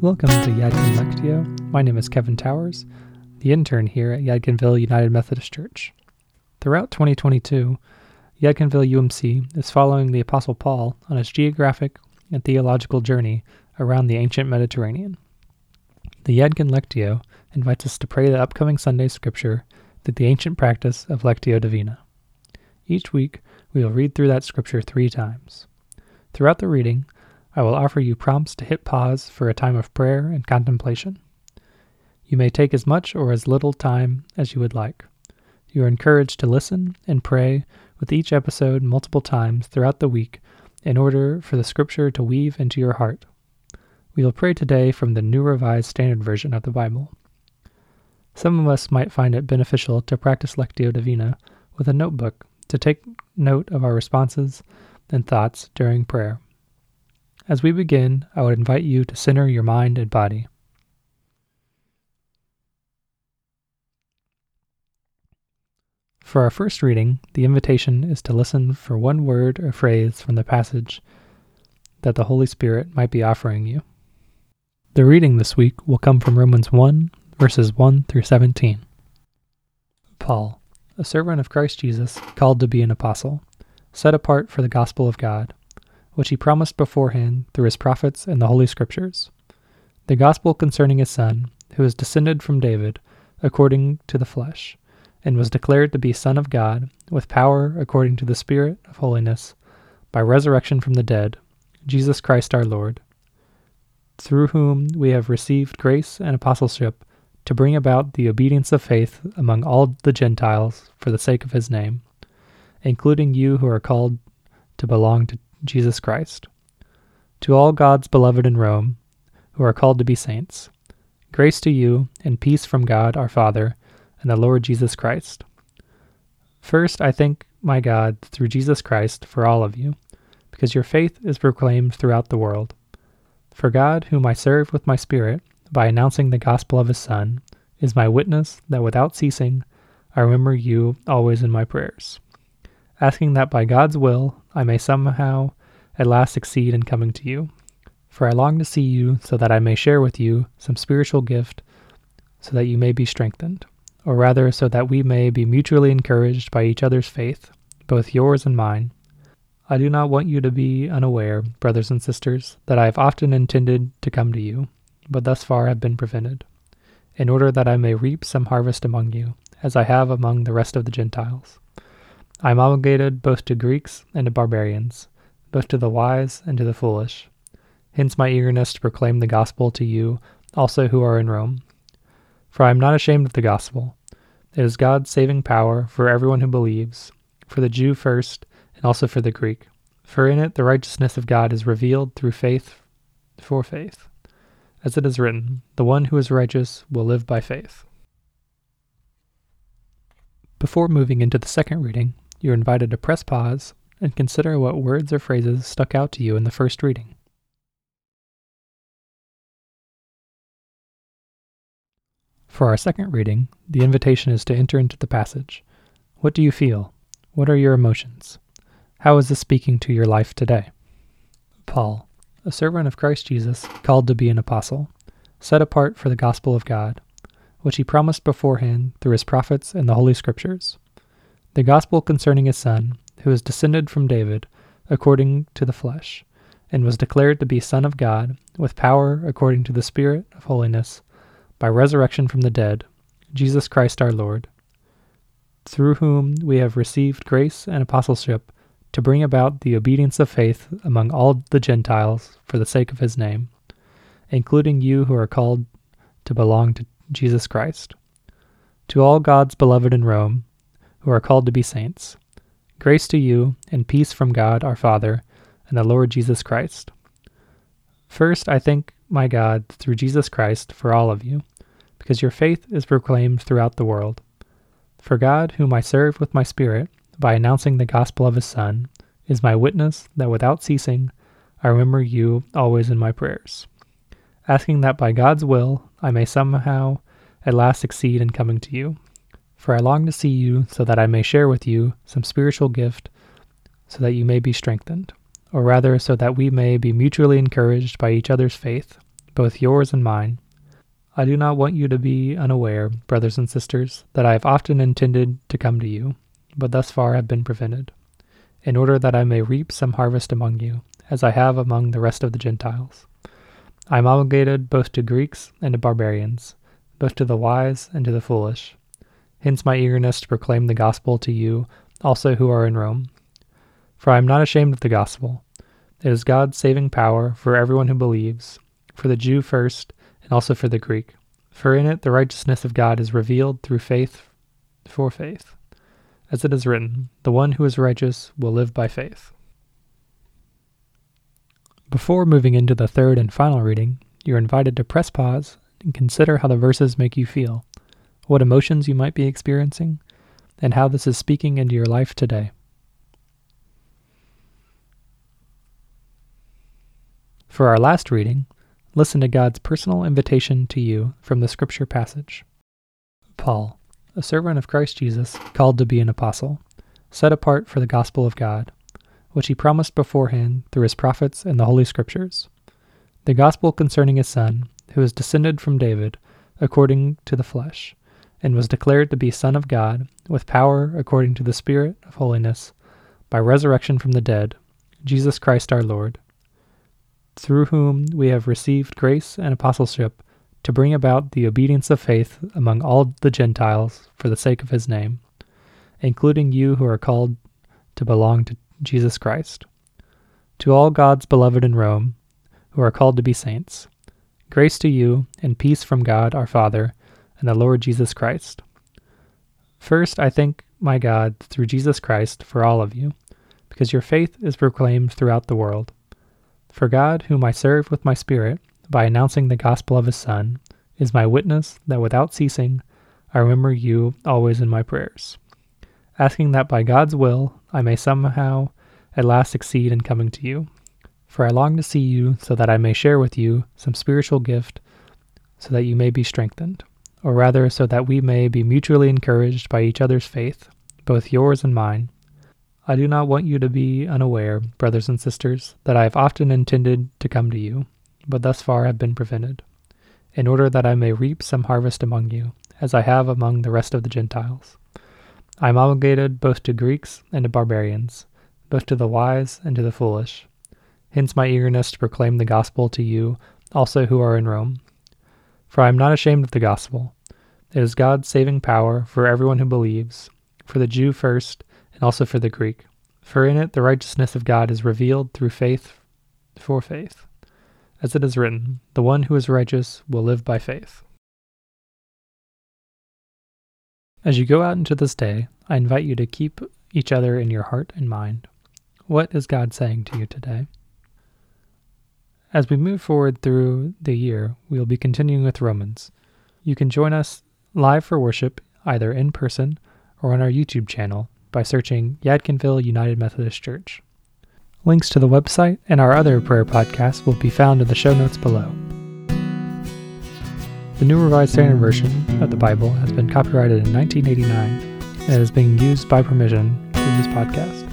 Welcome to Yadkin Lectio. My name is Kevin Towers, the intern here at Yadkinville United Methodist Church. Throughout 2022, Yadkinville UMC is following the Apostle Paul on his geographic and theological journey around the ancient Mediterranean. The Yadkin Lectio invites us to pray the upcoming Sunday scripture through the ancient practice of Lectio Divina. Each week, we will read through that scripture three times. Throughout the reading, I will offer you prompts to hit pause for a time of prayer and contemplation. You may take as much or as little time as you would like. You are encouraged to listen and pray with each episode multiple times throughout the week in order for the scripture to weave into your heart. We will pray today from the New Revised Standard Version of the Bible. Some of us might find it beneficial to practice Lectio Divina with a notebook to take note of our responses and thoughts during prayer. As we begin, I would invite you to center your mind and body. For our first reading, the invitation is to listen for one word or phrase from the passage that the Holy Spirit might be offering you. The reading this week will come from Romans 1, verses 1 through 17. Paul, a servant of Christ Jesus, called to be an apostle, set apart for the gospel of God which he promised beforehand through his prophets and the Holy Scriptures, the gospel concerning his Son, who is descended from David, according to the flesh, and was declared to be Son of God, with power according to the Spirit of holiness, by resurrection from the dead, Jesus Christ our Lord, through whom we have received grace and apostleship to bring about the obedience of faith among all the Gentiles for the sake of his name, including you who are called to belong to Jesus Christ. To all God's beloved in Rome, who are called to be saints, grace to you and peace from God our Father and the Lord Jesus Christ. First, I thank my God through Jesus Christ for all of you, because your faith is proclaimed throughout the world. For God, whom I serve with my Spirit, by announcing the gospel of his Son, is my witness that without ceasing I remember you always in my prayers asking that by God's will I may somehow at last succeed in coming to you. For I long to see you so that I may share with you some spiritual gift so that you may be strengthened, or rather, so that we may be mutually encouraged by each other's faith, both yours and mine. I do not want you to be unaware, brothers and sisters, that I have often intended to come to you, but thus far have been prevented, in order that I may reap some harvest among you, as I have among the rest of the Gentiles. I am obligated both to Greeks and to barbarians, both to the wise and to the foolish. Hence my eagerness to proclaim the gospel to you also who are in Rome. For I am not ashamed of the gospel. It is God's saving power for everyone who believes, for the Jew first, and also for the Greek. For in it the righteousness of God is revealed through faith for faith. As it is written, the one who is righteous will live by faith. Before moving into the second reading, you're invited to press pause and consider what words or phrases stuck out to you in the first reading. For our second reading, the invitation is to enter into the passage. What do you feel? What are your emotions? How is this speaking to your life today? Paul, a servant of Christ Jesus, called to be an apostle, set apart for the gospel of God, which he promised beforehand through his prophets and the Holy Scriptures the gospel concerning his Son, who is descended from David, according to the flesh, and was declared to be Son of God, with power according to the Spirit of holiness, by resurrection from the dead, Jesus Christ our Lord, through whom we have received grace and apostleship to bring about the obedience of faith among all the Gentiles for the sake of his name, including you who are called to belong to Jesus Christ. To all God's beloved in Rome, who are called to be saints. Grace to you and peace from God our Father and the Lord Jesus Christ. First, I thank my God through Jesus Christ for all of you, because your faith is proclaimed throughout the world. For God, whom I serve with my Spirit, by announcing the gospel of his Son, is my witness that without ceasing I remember you always in my prayers, asking that by God's will I may somehow at last succeed in coming to you for I long to see you so that I may share with you some spiritual gift so that you may be strengthened, or rather, so that we may be mutually encouraged by each other's faith, both yours and mine. I do not want you to be unaware, brothers and sisters, that I have often intended to come to you, but thus far have been prevented, in order that I may reap some harvest among you, as I have among the rest of the Gentiles. I am obligated both to Greeks and to barbarians, both to the wise and to the foolish. Hence my eagerness to proclaim the gospel to you also who are in Rome. For I am not ashamed of the gospel. It is God's saving power for everyone who believes, for the Jew first, and also for the Greek. For in it the righteousness of God is revealed through faith for faith. As it is written, the one who is righteous will live by faith. Before moving into the third and final reading, you're invited to press pause and consider how the verses make you feel, what emotions you might be experiencing, and how this is speaking into your life today. For our last reading, listen to God's personal invitation to you from the scripture passage. Paul, a servant of Christ Jesus, called to be an apostle, set apart for the gospel of God, which he promised beforehand through his prophets in the Holy Scriptures, the gospel concerning his Son, who is descended from David, according to the flesh and was declared to be Son of God, with power according to the Spirit of holiness, by resurrection from the dead, Jesus Christ our Lord, through whom we have received grace and apostleship to bring about the obedience of faith among all the Gentiles for the sake of his name, including you who are called to belong to Jesus Christ. To all God's beloved in Rome, who are called to be saints, grace to you and peace from God our Father and the Lord Jesus Christ. First, I thank my God through Jesus Christ for all of you, because your faith is proclaimed throughout the world. For God, whom I serve with my Spirit, by announcing the gospel of his Son, is my witness that without ceasing I remember you always in my prayers, asking that by God's will I may somehow at last succeed in coming to you. For I long to see you so that I may share with you some spiritual gift, so that you may be strengthened or rather so that we may be mutually encouraged by each other's faith, both yours and mine. I do not want you to be unaware, brothers and sisters, that I have often intended to come to you, but thus far have been prevented, in order that I may reap some harvest among you, as I have among the rest of the Gentiles. I am obligated both to Greeks and to barbarians, both to the wise and to the foolish. Hence my eagerness to proclaim the gospel to you also who are in Rome for I am not ashamed of the gospel. It is God's saving power for everyone who believes, for the Jew first, and also for the Greek. For in it the righteousness of God is revealed through faith for faith. As it is written, the one who is righteous will live by faith. As you go out into this day, I invite you to keep each other in your heart and mind. What is God saying to you today? As we move forward through the year, we will be continuing with Romans. You can join us live for worship either in person or on our YouTube channel by searching Yadkinville United Methodist Church. Links to the website and our other prayer podcasts will be found in the show notes below. The New Revised Standard Version of the Bible has been copyrighted in 1989 and is being used by permission through this podcast.